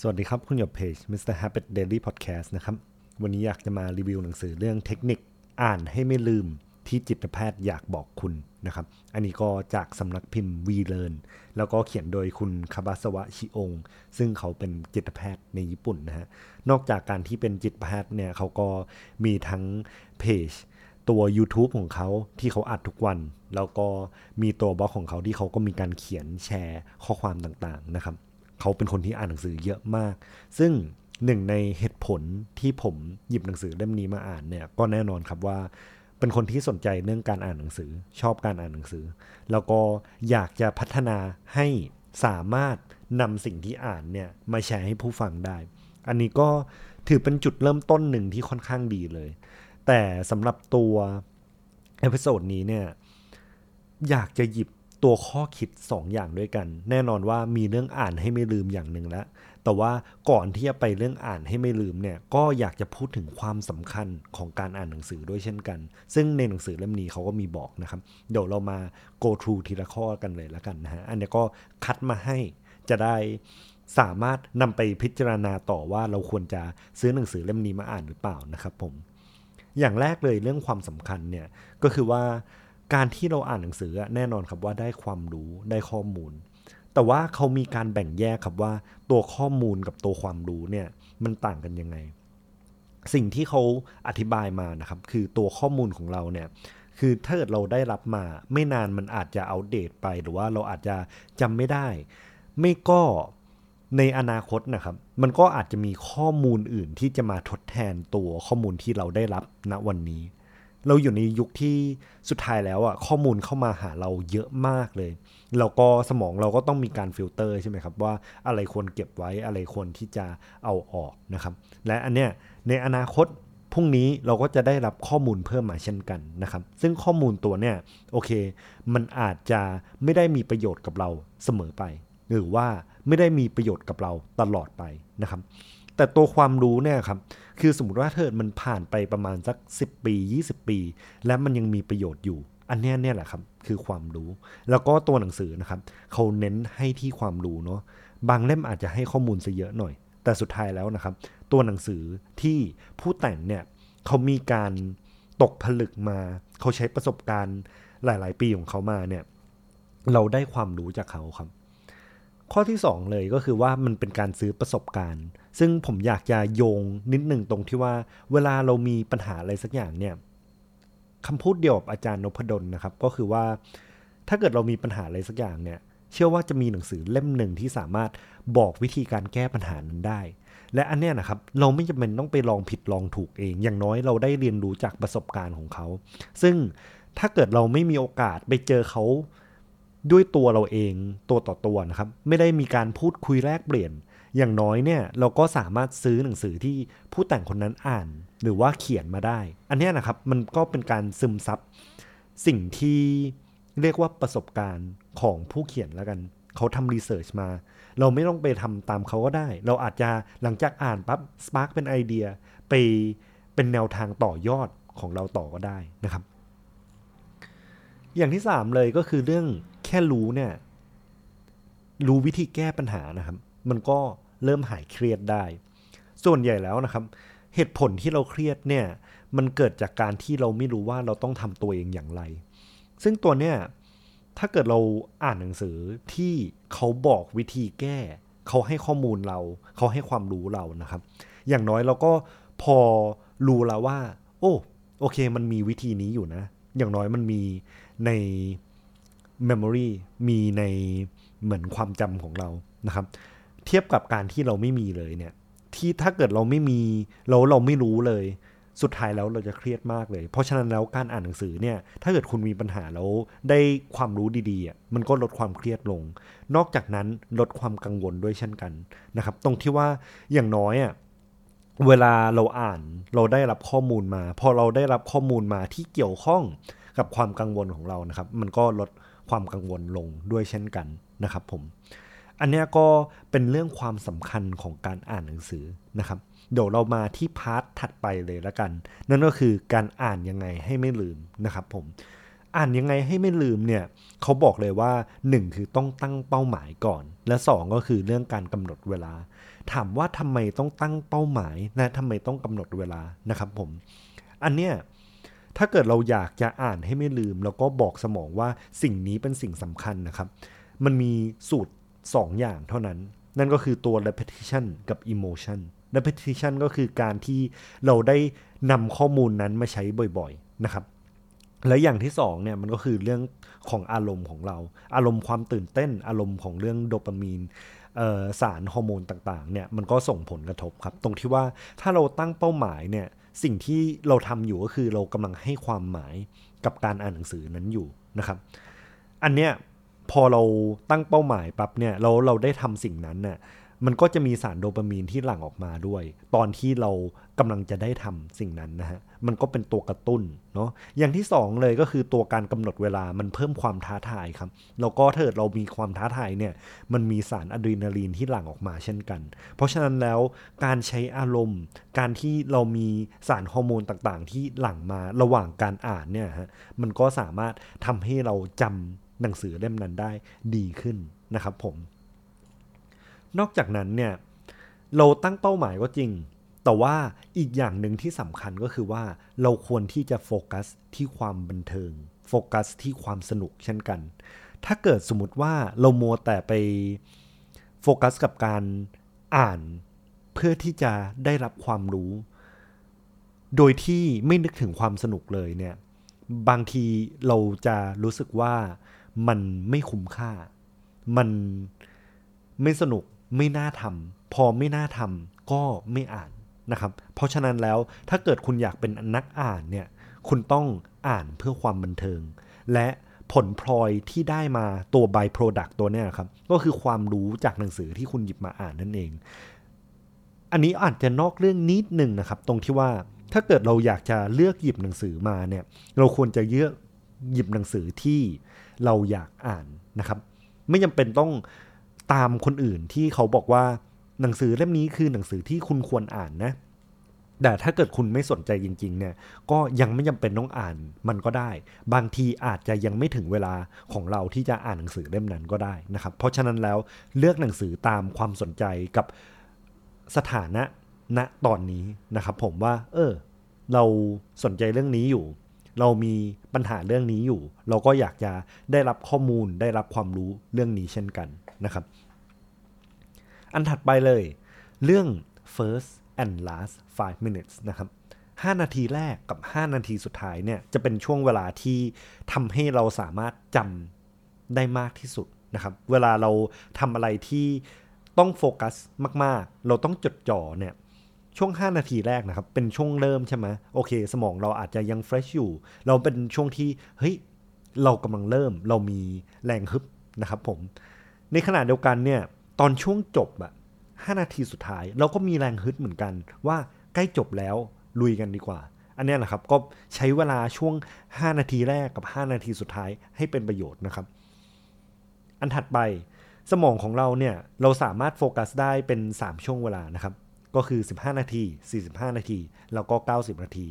สวัสดีครับ คุณหยบเพจ Mr. Habit Daily Podcast นะครับ วันนี้อยากจะมารีวิวหนังสือเรื่องเทคนิคอ่านให้ไม่ลืมที่จิตแพทย์อยากบอกคุณนะครับ อันนี้ก็จากสำนักพิมพ์ We Learn แล้วก็เขียนโดยคุณคาบาสวะชิอง ซึ่งเขาเป็นจิตแพทย์ในญี่ปุ่นนะฮะ นอกจากการที่เป็นจิตแพทย์เนี่ยเขาก็มีทั้งเพจตัว YouTube ของเขาที่เขาอัดทุกวัน แล้วก็มีตัวบล็อกของเขาที่เขาก็มีการเขียนแชร์ข้อความต่างๆนะครับ เขาเป็นคนที่อ่านหนังสือเยอะมาก ซึ่งหนึ่งในเหตุผลที่ผมหยิบหนังสือเล่มนี้มาอ่านเนี่ยก็แน่นอนครับว่าเป็นคนที่สนใจเรื่องการอ่านหนังสือ ชอบการอ่านหนังสือ แล้วก็อยากจะพัฒนาให้สามารถนำสิ่งที่อ่านเนี่ยมาแชร์ให้ผู้ฟังได้ อันนี้ก็ถือเป็นจุดเริ่มต้นหนึ่งที่ค่อนข้างดีเลย แต่สำหรับตัว episode นี้เนี่ยอยากจะหยิบ ตัวข้อคิด 2 อย่างด้วยกัน แน่นอนว่ามีเรื่องอ่านให้ไม่ลืมอย่างหนึ่งแล้วแต่ว่าก่อนที่จะไปเรื่องอ่านให้ไม่ลืมเนี่ยก็อยากจะพูดถึงความสำคัญของการอ่านหนังสือด้วยเช่นกัน ซึ่งในหนังสือเล่มนี้เขาก็มีบอกนะครับ เดี๋ยวเรามา go through ทีละข้อกันเลยแล้วกันนะฮะอันนี้ก็คัดมาให้จะได้สามารถนำไปพิจารณาต่อว่าเราควรจะซื้อหนังสือเล่มนี้มาอ่านหรือเปล่านะครับผมอย่างแรกเลยเรื่องความสำคัญเนี่ยก็คือว่า การที่เราอ่านหนังสือแน่นอนครับว่าได้ความรู้ได้ข้อมูล แต่ว่าเขามีการแบ่งแยกครับว่าตัวข้อมูลกับตัวความรู้เนี่ยมันต่างกันยังไง สิ่งที่เขาอธิบายมานะครับ คือตัวข้อมูลของเราเนี่ยคือถ้าเกิดเราได้รับมาไม่นานมันอาจจะอัปเดตไปหรือว่าเราอาจจะจำไม่ได้ ไม่ก็ในอนาคตนะครับ มันก็อาจจะมีข้อมูลอื่นที่จะมาทดแทนตัวข้อมูลที่เราได้รับณวันนี้ เราอยู่ในยุคที่สุดท้ายแล้วอะข้อมูลเข้ามาหาเราเยอะมากเลยแล้วก็สมองเราก็ต้องมีการฟิลเตอร์ใช่ไหมครับ ว่าอะไรควรเก็บไว้อะไรควรที่จะเอาออกนะครับ และอันเนี้ยในอนาคตพรุ่งนี้เราก็จะได้รับข้อมูลเพิ่มมาเช่นกันนะครับ ซึ่งข้อมูลตัวเนี้ยโอเค มันอาจจะไม่ได้มีประโยชน์กับเราเสมอไป หรือว่าไม่ได้มีประโยชน์กับเราตลอดไปนะครับ แต่ตัวความรู้เนี่ยครับ คือสมมติว่าเธอมันผ่านไปประมาณสัก 10 ปี 20 ปี และมันยังมีประโยชน์อยู่ อันนี้เนี่ยแหละครับ คือความรู้ แล้วก็ตัวหนังสือนะครับ เขาเน้นให้ที่ความรู้เนาะ บางเล่มอาจจะให้ข้อมูลซะเยอะหน่อย แต่สุดท้ายแล้วนะครับ ตัวหนังสือที่ผู้แต่งเนี่ยเขามีการตกผลึกมา เขาใช้ประสบการณ์หลาย ๆ ปีของเขามาเนี่ย เราได้ความรู้จากเขาครับ ข้อที่ 2 เลยก็คือว่ามันเป็นการซื้อประสบการณ์ ซึ่งผมอยากจะโยงนิดหนึ่งตรงที่ว่า เวลาเรามีปัญหาอะไรสักอย่างเนี่ยคำพูดเดียวกับอาจารย์นพดลนะครับ ก็คือว่าถ้าเกิดเรามีปัญหาอะไรสักอย่างเนี่ยเชื่อว่าจะมีหนังสือเล่มหนึ่งที่สามารถบอกวิธีการแก้ปัญหานั้นได้ และอันเนี้ยนะครับเราไม่จำเป็นต้องไปลองผิดลองถูกเอง อย่างน้อยเราได้เรียนรู้จากประสบการณ์ของเขา ซึ่งถ้าเกิดเราไม่มีโอกาสไปเจอเขา ด้วยตัวเราเองตัวต่อตัวนะครับ ไม่ได้มีการพูดคุยแลกเปลี่ยน อย่างน้อยเนี่ยเราก็สามารถซื้อหนังสือที่ผู้แต่งคนนั้นอ่าน หรือว่าเขียนมาได้ อันนี้นะครับมันก็เป็นการซึมซับสิ่งที่เรียกว่าประสบการณ์ของผู้เขียนแล้วกัน เขาทำรีเสิร์ชมา เราไม่ต้องไปทำตามเขาก็ได้ เราอาจจะหลังจากอ่านปั๊บสปาร์กเป็นไอเดียไปเป็นแนวทางต่อยอดของเราต่อก็ได้นะครับ อย่างที่สามเลยก็คือเรื่อง แค่รู้เนี่ย รู้วิธีแก้ปัญหานะครับ มันก็เริ่มหายเครียดได้ ส่วนใหญ่แล้วนะครับ เหตุผลที่เราเครียดเนี่ย มันเกิดจากการที่เราไม่รู้ว่าเราต้องทำตัวเองอย่างไร ซึ่งตัวเนี่ยถ้าเกิดเราอ่านหนังสือที่เขาบอกวิธีแก้ เขาให้ข้อมูลเรา เขาให้ความรู้เรานะครับ อย่างน้อยเราก็พอรู้แล้วว่า โอ้ โอเค มันมีวิธีนี้อยู่นะ อย่างน้อยมันมีใน memory มีในเหมือนความจำของเรานะครับ เทียบกับการที่เราไม่มีเลยเนี่ย ที่ถ้าเกิดเราไม่มีเราเราไม่รู้เลย สุดท้ายแล้วเราจะเครียดมากเลย เพราะฉะนั้นแล้วการอ่านหนังสือเนี่ย ถ้าเกิดคุณมีปัญหาแล้วได้ความรู้ดีๆมันก็ลดความเครียดลง นอกจากนั้นลดความกังวลด้วยเช่นกันนะครับ ตรงที่ว่าอย่างน้อยอะเวลาเราอ่านเราได้รับข้อมูลมา พอเราได้รับข้อมูลมาที่เกี่ยวข้อง กับความกังวลของเรานะครับ มันก็ลดความกังวลลงด้วยเช่นกันนะครับผมอันนี้ก็เป็นเรื่องความสำคัญของการอ่านหนังสือนะครับ เดี๋ยวเรามาที่พาร์ทถัดไปเลยละกัน นั่นก็คือการอ่านยังไงให้ไม่ลืมนะครับผมอ่านยังไงให้ไม่ลืมเนี่ยเขาบอกเลยว่า 1 คือต้องตั้งเป้าหมายก่อน และ 2 ก็คือเรื่องการกำหนดเวลา ถามว่าทำไมต้องตั้งเป้าหมายนะทำไมต้องกำหนดเวลานะครับผม อันเนี้ย ถ้าเกิดเราอยากจะอ่านให้ไม่ลืม แล้วก็บอกสมองว่าสิ่งนี้เป็นสิ่งสำคัญนะครับ มันมีสูตร 2 อย่างเท่านั้น นั่นก็คือตัว repetition กับ emotion repetition ก็คือการที่เราได้นำข้อมูลนั้นมาใช้บ่อยๆนะครับและอย่างที่สองเนี่ยมันก็คือเรื่องของอารมณ์ของเรา อารมณ์ความตื่นเต้น อารมณ์ของเรื่องโดปามีนสารฮอร์โมนต่างๆเนี่ยมันก็ส่งผลกระทบครับ ตรงที่ว่าถ้าเราตั้งเป้าหมายเนี่ย สิ่งที่เราทำอยู่ก็คือเรากำลังให้ความหมายกับการอ่านหนังสือนั้นอยู่นะครับ อันเนี้ยพอเราตั้งเป้าหมายปั๊บเนี่ยเราเราได้ทำสิ่งนั้นเนี่ย มันก็จะมีสารโดปามีนที่หลั่งออกมาด้วย ตอนที่เรากำลังจะได้ทำสิ่งนั้นนะฮะมันก็เป็นตัวกระตุ้นเนาะอย่างที่ 2 เลยก็คือตัวการกำหนดเวลามันเพิ่มความท้าทายครับแล้วก็ถ้าเรามีความท้าทายเนี่ยมันมีสารอะดรีนาลีนที่หลั่งออกมาเช่นกัน เพราะฉะนั้นแล้วการใช้อารมณ์ การที่เรามีสารฮอร์โมนต่างๆ ที่หลั่งมาระหว่างการอ่านเนี่ยฮะมันก็สามารถทำให้เราจำหนังสือเล่มนั้นได้ดีขึ้นนะครับผม นอกจากนั้นเนี่ยเราตั้งเป้าหมายก็จริง แต่ว่าอีกอย่างหนึ่งที่สำคัญก็คือว่าเราควรที่จะโฟกัสที่ความบันเทิง โฟกัสที่ความสนุกเช่นกัน ถ้าเกิดสมมติว่าเราโมแต่ไปโฟกัสกับการอ่านเพื่อที่จะได้รับความรู้ โดยที่ไม่นึกถึงความสนุกเลยเนี่ย บางทีเราจะรู้สึกว่ามันไม่คุ้มค่า มันไม่สนุก ไม่น่าทำพอไม่น่าทำก็ไม่อ่านนะครับ เพราะฉะนั้นแล้วถ้าเกิดคุณอยากเป็นนักอ่านเนี่ยคุณต้องอ่านเพื่อความบันเทิง และผลพลอยที่ได้มาตัว by product ตัวเนี้ครับ ก็คือความรู้จากหนังสือที่คุณหยิบมาอ่านนั่นเอง อันนี้อาจจะนอกเรื่องนิดหนึ่งนะครับ ตรงที่ว่าถ้าเกิดเราอยากจะเลือกหยิบหนังสือมาเนี่ย เราควรจะเลือกหยิบหนังสือที่เราอยากอ่านนะครับ ไม่จำเป็นต้อง ตามคนอื่นที่เขาบอกว่าหนังสือเล่มนี้คือหนังสือที่คุณควรอ่านนะ แต่ถ้าเกิดคุณไม่สนใจจริงๆเนี่ย ก็ยังไม่จำเป็นต้องอ่านมันก็ได้ บางทีอาจจะยังไม่ถึงเวลาของเราที่จะอ่านหนังสือเล่มนั้นก็ได้นะครับ เพราะฉะนั้นแล้วเลือกหนังสือตามความสนใจกับสถานะณตอนนี้นะครับ ผมว่า เออ เราสนใจเรื่องนี้อยู่ เรามีปัญหาเรื่องนี้อยู่ เราก็อยากจะได้รับข้อมูลได้รับความรู้เรื่องนี้เช่นกัน นะครับ อันถัดไปเลย เรื่อง first and last five minutes นะครับ 5 นาทีแรกกับ 5 นาทีสุดท้ายเนี่ยจะเป็นช่วงเวลาที่ทำให้เราสามารถจำได้มากที่สุดนะครับ เวลาเราทำอะไรที่ต้องโฟกัสมาก ๆ เราต้องจดจ่อเนี่ยช่วง 5 นาทีแรกนะครับ เป็นช่วงเริ่มใช่ไหมโอเค สมองเราอาจจะยังเฟรชอยู่ เราเป็นช่วงที่ เฮ้ย เรากำลังเริ่ม เรามีแรงฮึบนะครับผม ในขณะเดียวกันเนี่ยตอนช่วงจบอะห้านาทีสุดท้าย เราก็มีแรงฮึดเหมือนกัน ว่าใกล้จบแล้วลุยกันดีกว่า อันนี้แหละครับก็ใช้เวลาช่วง 5 นาทีแรกกับ 5 นาทีสุดท้ายให้เป็นประโยชน์นะครับ อันถัดไปสมองของเราเนี่ยเราสามารถโฟกัสได้เป็น 3 ช่วงเวลานะครับ ก็คือ 15 นาที 45 นาที แล้วก็ 90 นาที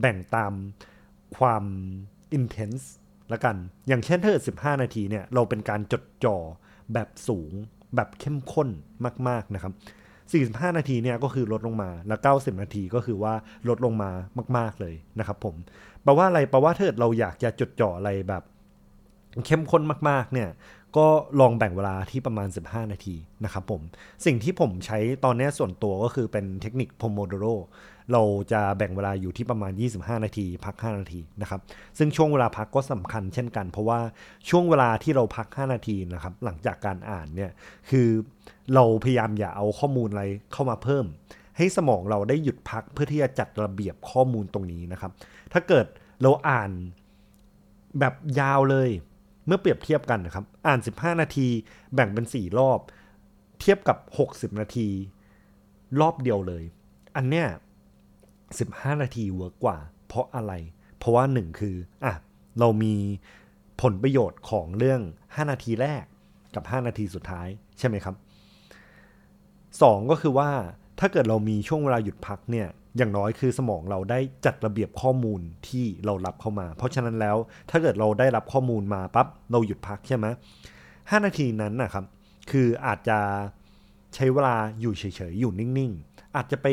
แบ่งตามความ intense ละกัน อย่างเช่นถ้าเกิด15 นาทีเนี่ยเราเป็นการจดจ่อ แบบสูงแบบเข้มข้นมากๆนะครับ 45 นาทีเนี่ยก็คือลดลงมา แล้ว 90 นาทีก็คือว่าลดลงมามาก ๆเลยนะครับผม แปลว่าอะไร แปลว่าถ้าเราอยากจะจดจ่ออะไรแบบเข้มข้นมากๆเนี่ย ก็ลองแบ่งเวลาที่ประมาณ 15 นาทีนะครับผม สิ่งที่ผมใช้ตอนนี้ส่วนตัวก็คือเป็นเทคนิคโพโมโดโรเราจะแบ่งเวลาอยู่ที่ประมาณ 25 นาที พัก 5 นาทีนะครับ ซึ่งช่วงเวลาพักก็สำคัญเช่นกัน เพราะว่าช่วงเวลาที่เราพัก 5 นาทีนะครับ หลังจากการอ่านเนี่ย คือเราพยายามอย่าเอาข้อมูลอะไรเข้ามาเพิ่ม ให้สมองเราได้หยุดพักเพื่อที่จะจัดระเบียบข้อมูลตรงนี้นะครับ ถ้าเกิดเราอ่านแบบยาวเลย เมื่อเปรียบเทียบกันนะครับ อ่าน 15 นาทีแบ่งเป็น 4 รอบ เทียบกับ 60 นาที รอบเดียวเลย อันเนี้ย15 นาที work กว่า เพราะอะไร เพราะว่าหนึ่งคืออะเรามีผลประโยชน์ของเรื่อง 5 นาทีแรกกับ 5 นาทีสุดท้ายใช่ไหมครับ 2 ก็คือว่าถ้าเกิดเรามีช่วงเวลาหยุดพักเนี่ย อย่างน้อยคือสมองเราได้จัดระเบียบข้อมูลที่เรารับเข้ามา เพราะฉะนั้นแล้วถ้าเกิดเราได้รับข้อมูลมาปั๊บเราหยุดพักใช่ไหมห้านาทีนั้นนะครับ คืออาจจะใช้เวลาอยู่เฉยๆ อยู่นิ่งๆ อาจจะไป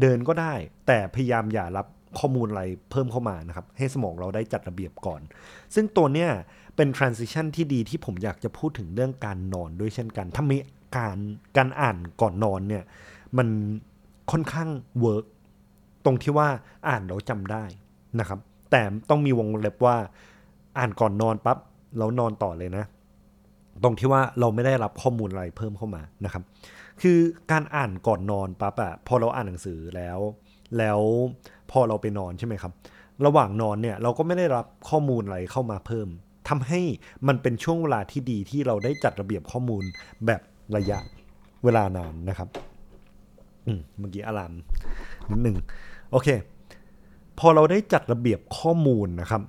เดินก็ได้ แต่พยายามอย่ารับข้อมูลอะไรเพิ่มเข้ามานะครับ ให้สมองเราได้จัดระเบียบก่อน ซึ่งตัวเนี้ยเป็น transition ที่ดีที่ผมอยากจะพูดถึงเรื่องการนอนด้วยเช่นกันถ้ามีการการอ่านก่อนนอนเนี่ยมันค่อนข้างเวิร์ก รงที่ว่าอ่านเราจำได้นะครับ แต่ต้องมีวงเล็บว่าอ่านก่อนนอนปั๊บแล้วนอนต่อเลยนะ ตรงที่ว่าเราไม่ได้รับข้อมูลอะไรเพิ่มเข้ามานะครับ คือการอ่านก่อนนอนปั๊บอะพอเราอ่านหนังสือแล้ว แล้วพอเราไปนอนใช่ไหมครับ ระหว่างนอนเนี่ยเราก็ไม่ได้รับข้อมูลอะไรเข้ามาเพิ่มทำให้มันเป็นช่วงเวลาที่ดีที่เราได้จัดระเบียบข้อมูลแบบระยะเวลานานนะครับอืมเมื่อกี้อารามนิดหนึ่ง โอเค พอเราได้จัดระเบียบข้อมูลนะครับ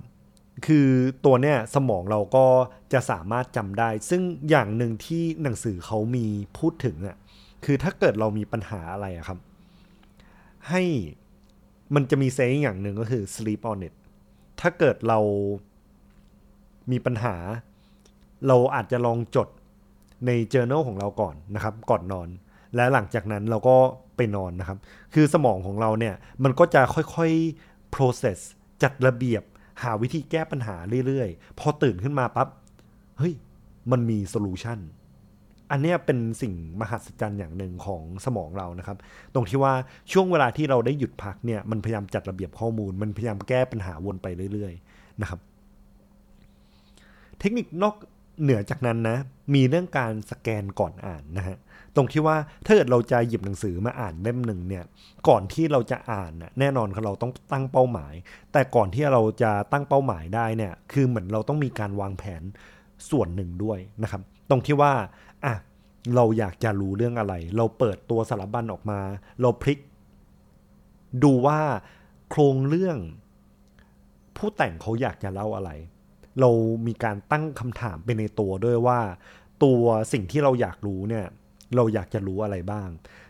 คือตัวเนี้ยสมองเราก็จะสามารถจำได้ ซึ่งอย่างหนึ่งที่หนังสือเขามีพูดถึงอะคือถ้าเกิดเรามีปัญหาอะไรอะครับ ให้มันจะมีเซงอย่างหนึ่งก็คือ sleep on it ถ้าเกิดเรามีปัญหา เราอาจจะลองจดใน journal ของเราก่อนนะครับ ก่อนนอน และหลังจากนั้นเราก็ไปนอนนะครับ คือสมองของเราเนี่ยมันก็จะค่อยๆ process จัดระเบียบหาวิธีแก้ปัญหาเรื่อยๆ พอตื่นขึ้นมาปั๊บ เฮ้ย มันมีโซลูชันอันนี้เป็นสิ่งมหัศจรรย์อย่างหนึ่งของสมองเรานะครับ ตรงที่ว่าช่วงเวลาที่เราได้หยุดพักเนี่ย มันพยายามจัดระเบียบข้อมูล มันพยายามแก้ปัญหาวนไปเรื่อย ๆ นะครับ เทคนิคนอกเหนือจากนั้นนะ มีเรื่องการสแกนก่อนอ่านนะฮะตรงที่ว่าถ้าเกิดเราจะหยิบหนังสือมาอ่านเล่มหนึ่งเนี่ยก่อนที่เราจะอ่านน่ะแน่นอนครับเราต้องตั้งเป้าหมาย แต่ก่อนที่เราจะตั้งเป้าหมายได้เนี่ยคือเหมือนเราต้องมีการวางแผนส่วนหนึ่งด้วยนะครับ ตรงที่ว่าอะเราอยากจะรู้เรื่องอะไร เราเปิดตัวสารบัญออกมา เราพลิก ดูว่าโครงเรื่อง ผู้แต่งเขาอยากจะเล่าอะไร เรามีการตั้งคำถามไปในตัวด้วยว่า ตัวสิ่งที่เราอยากรู้เนี่ยเราอยากจะรู้อะไรบ้าง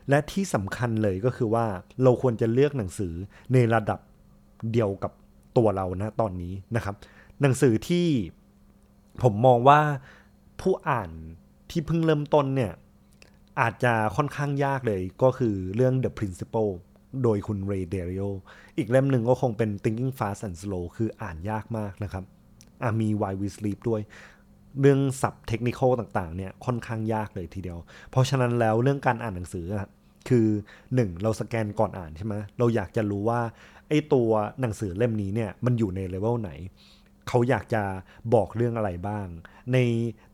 และที่สำคัญเลยก็คือว่าเราควรจะเลือกหนังสือในระดับเดียวกับตัวเรานะตอนนี้นะครับ หนังสือที่ผมมองว่าผู้อ่านที่เพิ่งเริ่มต้นเนี่ยอาจจะค่อนข้างยากเลยก็คือเรื่อง The Principle โดยคุณ Ray Dalio อีกเล่มหนึ่งก็คงเป็น Thinking Fast and Slow คืออ่านยากมากนะครับมี Why We Sleep ด้วย เรื่องศัพท์เทคนิคต่างๆเนี่ยค่อนข้างยากเลยทีเดียว เพราะฉะนั้นแล้วเรื่องการอ่านหนังสืออะคือ 1. เราสแกนก่อนอ่านใช่ไหมเราอยากจะรู้ว่าไอ้ตัวหนังสือเล่มนี้เนี่ยมันอยู่ในเลเวลไหน เขาอยากจะบอกเรื่องอะไรบ้าง ใน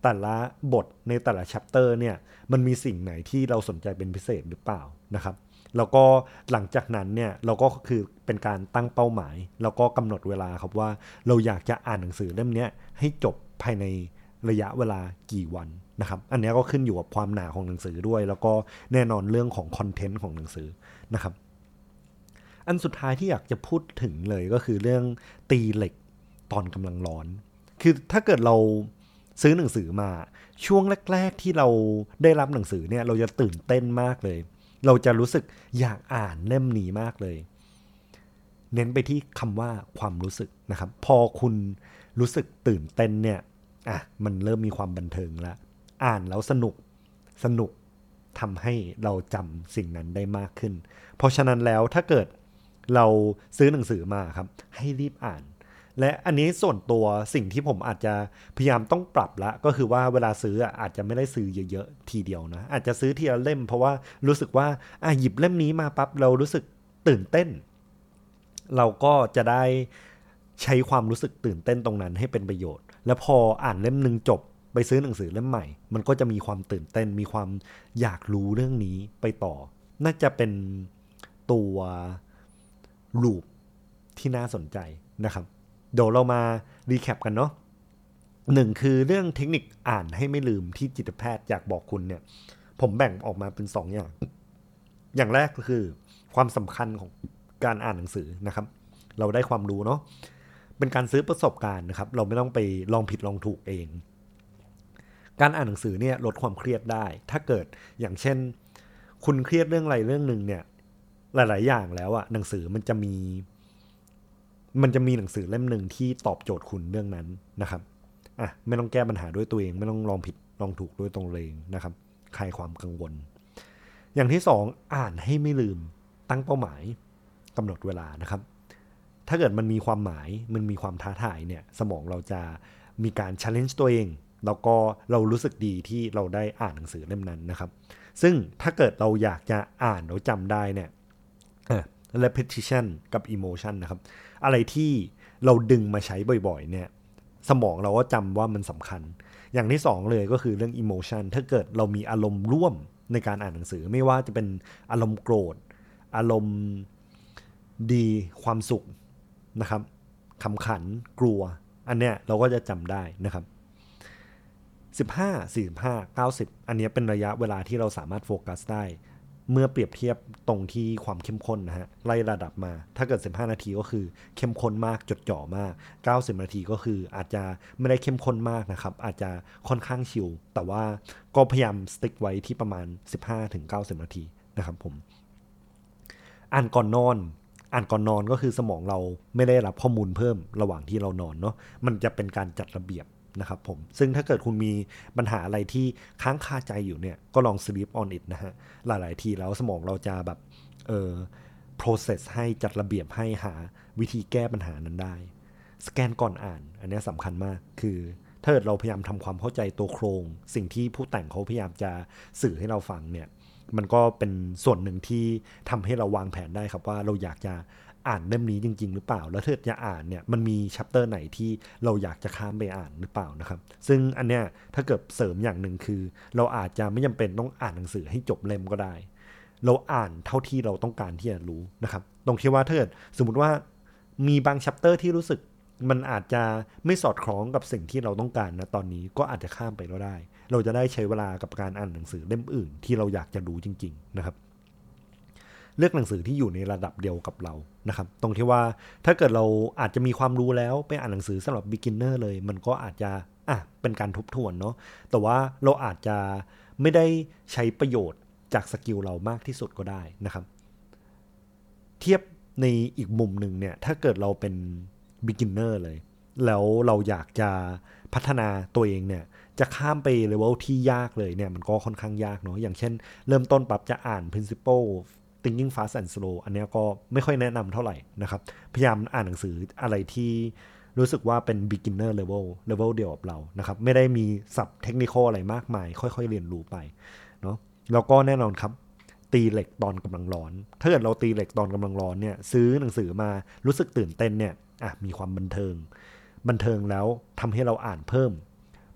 แต่ละบทในแต่ละ chapter เนี่ยมันมีสิ่งไหนที่เราสนใจเป็นพิเศษหรือเปล่านะครับ แล้วก็หลังจากนั้นเนี่ยเราก็คือเป็นการตั้งเป้าหมาย แล้วก็กำหนดเวลาครับว่าเราอยากจะอ่านหนังสือเล่มนี้ให้จบภายใน ระยะเวลากี่วันนะครับ อันนี้ก็ขึ้นอยู่กับความหนาของหนังสือด้วย แล้วก็แน่นอนเรื่องของคอนเทนต์ของหนังสือนะครับ อันสุดท้ายที่อยากจะพูดถึงเลยก็คือเรื่องตีเหล็กตอนกำลังร้อน คือถ้าเกิดเราซื้อหนังสือมาช่วงแรก ๆ ที่เราได้รับหนังสือเนี่ย เราจะตื่นเต้นมากเลย เราจะรู้สึกอยากอ่านเล่มนี้มากเลย เน้นไปที่คำว่าความรู้สึกนะครับ พอคุณรู้สึกตื่นเต้นเนี่ย อะมันเริ่มมีความบันเทิงแล้วอ่านแล้วสนุกสนุกทำให้เราจำสิ่งนั้นได้มากขึ้น เพราะฉะนั้นแล้วถ้าเกิดเราซื้อหนังสือมาครับ ให้รีบอ่าน และอันนี้ส่วนตัวสิ่งที่ผมอาจจะพยายามต้องปรับละ ก็คือว่าเวลาซื้ออะอาจจะไม่ได้ซื้อเยอะๆทีเดียวนะ อาจจะซื้อทีละเล่ม เพราะว่ารู้สึกว่าอะหยิบเล่มนี้มาปั๊บเรารู้สึกตื่นเต้น เราก็จะได้ใช้ความรู้สึกตื่นเต้นตรงนั้นให้เป็นประโยชน์ แล้วพออ่านเล่มหนึ่งจบไปซื้อหนังสือเล่มใหม่ มันก็จะมีความตื่นเต้น มีความอยากรู้เรื่องนี้ไปต่อ น่าจะเป็นตัวลูปที่น่าสนใจนะครับ เดี๋ยวเรามารีแคปกันเนาะหนึ่งคือเรื่องเทคนิคอ่านให้ไม่ลืมที่จิตแพทย์อยากบอกคุณเนี่ย ผมแบ่งออกมาเป็นสองอย่าง อย่างแรกก็คือ ความสำคัญของการอ่านหนังสือนะครับ เราได้ความรู้เนาะ เป็นการซื้อประสบการณ์นะครับ เราไม่ต้องไปลองผิดลองถูกเอง การอ่านหนังสือเนี่ยลดความเครียดได้ ถ้าเกิดอย่างเช่น คุณเครียดเรื่องอะไรเรื่องหนึ่งเนี่ย หลาย ๆ อย่างแล้วอะหนังสือมันจะมี มันจะมีหนังสือเล่มหนึ่งที่ตอบโจทย์คุณเรื่องนั้นนะครับอะไม่ต้องแก้ปัญหาด้วยตัวเอง ไม่ต้องลองผิดลองถูกด้วยตรงเองนะครับคลายความกังวล อย่างที่สองอ่านให้ไม่ลืมตั้งเป้าหมายกำหนดเวลานะครับ ถ้าเกิดมันมีความหมายมันมีความท้าทายเนี่ยสมองเราจะมีการ challenge ตัวเอง แล้วก็เรารู้สึกดีที่เราได้อ่านหนังสือเล่มนั้นนะครับ ซึ่งถ้าเกิดเราอยากจะอ่านเราจำได้เนี่ย repetition กับ emotion นะครับ อะไรที่เราดึงมาใช้บ่อยๆ เนี่ย สมองเราก็จำว่ามันสำคัญ อย่างที่สองเลยก็คือเรื่อง emotion ถ้าเกิดเรามีอารมณ์ร่วมในการอ่านหนังสือ ไม่ว่าจะเป็นอารมณ์โกรธ อารมณ์ดีความสุข นะครับขำขันกลัว อันเนี้ยเราก็จะจำได้นะครับ 15 45 90 อันนี้เป็นระยะเวลาที่เราสามารถโฟกัสได้ เมื่อเปรียบเทียบตรงที่ความเข้มข้นนะฮะไล่ระดับมา ถ้าเกิด 15 นาทีก็คือเข้มข้นมากจดจ่อมาก 90 นาทีก็คืออาจจะไม่ได้เข้มข้นมากนะครับ อาจจะค่อนข้างชิลแต่ว่าก็พยายามสติ๊กไว้ที่ประมาณ 15-90 นาทีนะครับผมอ่านก่อนนอน อ่านก่อนนอนก็คือสมองเราไม่ได้รับข้อมูลเพิ่มระหว่างที่เรานอนเนาะมันจะเป็นการจัดระเบียบนะครับผม ซึ่งถ้าเกิดคุณมีปัญหาอะไรที่ค้างคาใจอยู่เนี่ย ก็ลอง sleep on it นะฮะ หลาย ๆ ทีแล้วสมองเราจะแบบเออ process ให้จัดระเบียบให้หาวิธีแก้ปัญหานั้นได้ สแกนก่อนอ่าน อันนี้สำคัญมากคือถ้าเกิดเราพยายามทำความเข้าใจตัวโครง สิ่งที่ผู้แต่งเขาพยายามจะสื่อให้เราฟังเนี่ย มันก็เป็นส่วนหนึ่งที่ทำให้เราวางแผนได้ครับว่าเราอยากจะอ่านเล่มนี้จริง ๆ หรือเปล่า แล้วถ้าจะอ่านเนี่ยมันมีชัปเตอร์ไหนที่เราอยากจะข้ามไปอ่านหรือเปล่านะครับ ซึ่งอันเนี้ยถ้าเกิดเสริมอย่างหนึ่งคือ เราอาจจะไม่จำเป็นต้องอ่านหนังสือให้จบเล่มก็ได้ เราอ่านเท่าที่เราต้องการที่จะรู้นะครับ ตรงที่ว่าถ้าเกิดสมมติว่ามีบางชัปเตอร์ที่รู้สึก มันอาจจะไม่สอดคล้องกับสิ่งที่เราต้องการนะตอนนี้ก็อาจจะข้ามไปก็ได้ เราจะได้ใช้เวลากับการอ่านหนังสือเล่มอื่น ที่เราอยากจะรู้จริง ๆ นะครับ เลือกหนังสือที่อยู่ในระดับเดียวกับเรานะครับ ตรงที่ว่าถ้าเกิดเราอาจจะมีความรู้แล้วไปอ่านหนังสือสำหรับ beginner เลย มันก็อาจจะอะเป็นการทบทวนเนาะแต่ว่าเราอาจจะไม่ได้ใช้ประโยชน์จาก skill เรามากที่สุดก็ได้นะครับ เทียบในอีกมุมหนึ่งเนี่ยถ้าเกิดเราเป็น beginner เลย แล้วเราอยากจะพัฒนาตัวเองเนี่ยจะข้ามไปเลเวลที่ยากเลยเนี่ยมันก็ค่อนข้างยากเนาะอย่างเช่น เริ่มต้นปรับจะอ่าน principle thinking fast and slow อันนี้ก็ไม่ค่อยแนะนำเท่าไหร่นะครับ พยายามอ่านหนังสืออะไรที่รู้สึกว่าเป็น beginner level level เดียวกับเรานะครับ ไม่ได้มีศัพท์เทคนิคอะไรมากมาย ค่อยๆ เรียนรู้ไปเนาะแล้วก็แน่นอนครับ ตีเหล็กตอนกำลังร้อน ถ้าเกิดเราตีเหล็กตอนกำลังร้อนเนี่ยซื้อหนังสือมารู้สึกตื่นเต้นเนี่ย อะมีความบันเทิง บันเทิงแล้วทำให้เราอ่านเพิ่ม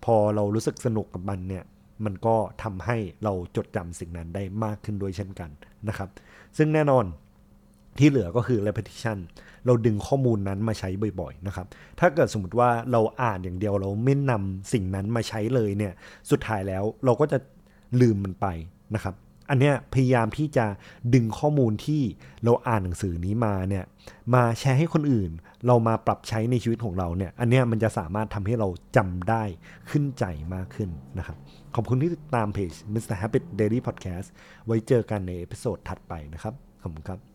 พอเรารู้สึกสนุกกับมันเนี่ยมันก็ทำให้เราจดจำสิ่งนั้นได้มากขึ้นด้วยเช่นกันนะครับ ซึ่งแน่นอนที่เหลือก็คือ repetition เราดึงข้อมูลนั้นมาใช้บ่อยๆนะครับ ถ้าเกิดสมมติว่าเราอ่านอย่างเดียวเราไม่นำสิ่งนั้นมาใช้เลยเนี่ย สุดท้ายแล้วเราก็จะลืมมันไปนะครับ อันเนี้ยพยายามที่จะดึงข้อมูลที่เราอ่านหนังสือนี้มาเนี่ยมาแชร์ให้คนอื่น เรามาปรับใช้ในชีวิตของเราเนี่ย อันเนี้ยมันจะสามารถทำให้เราจำได้ขึ้นใจมากขึ้นนะครับ ขอบคุณที่ติดตามเพจ Mr. Habit Diary Podcast ไว้เจอกันใน episode ถัดไปนะครับ ขอบคุณครับ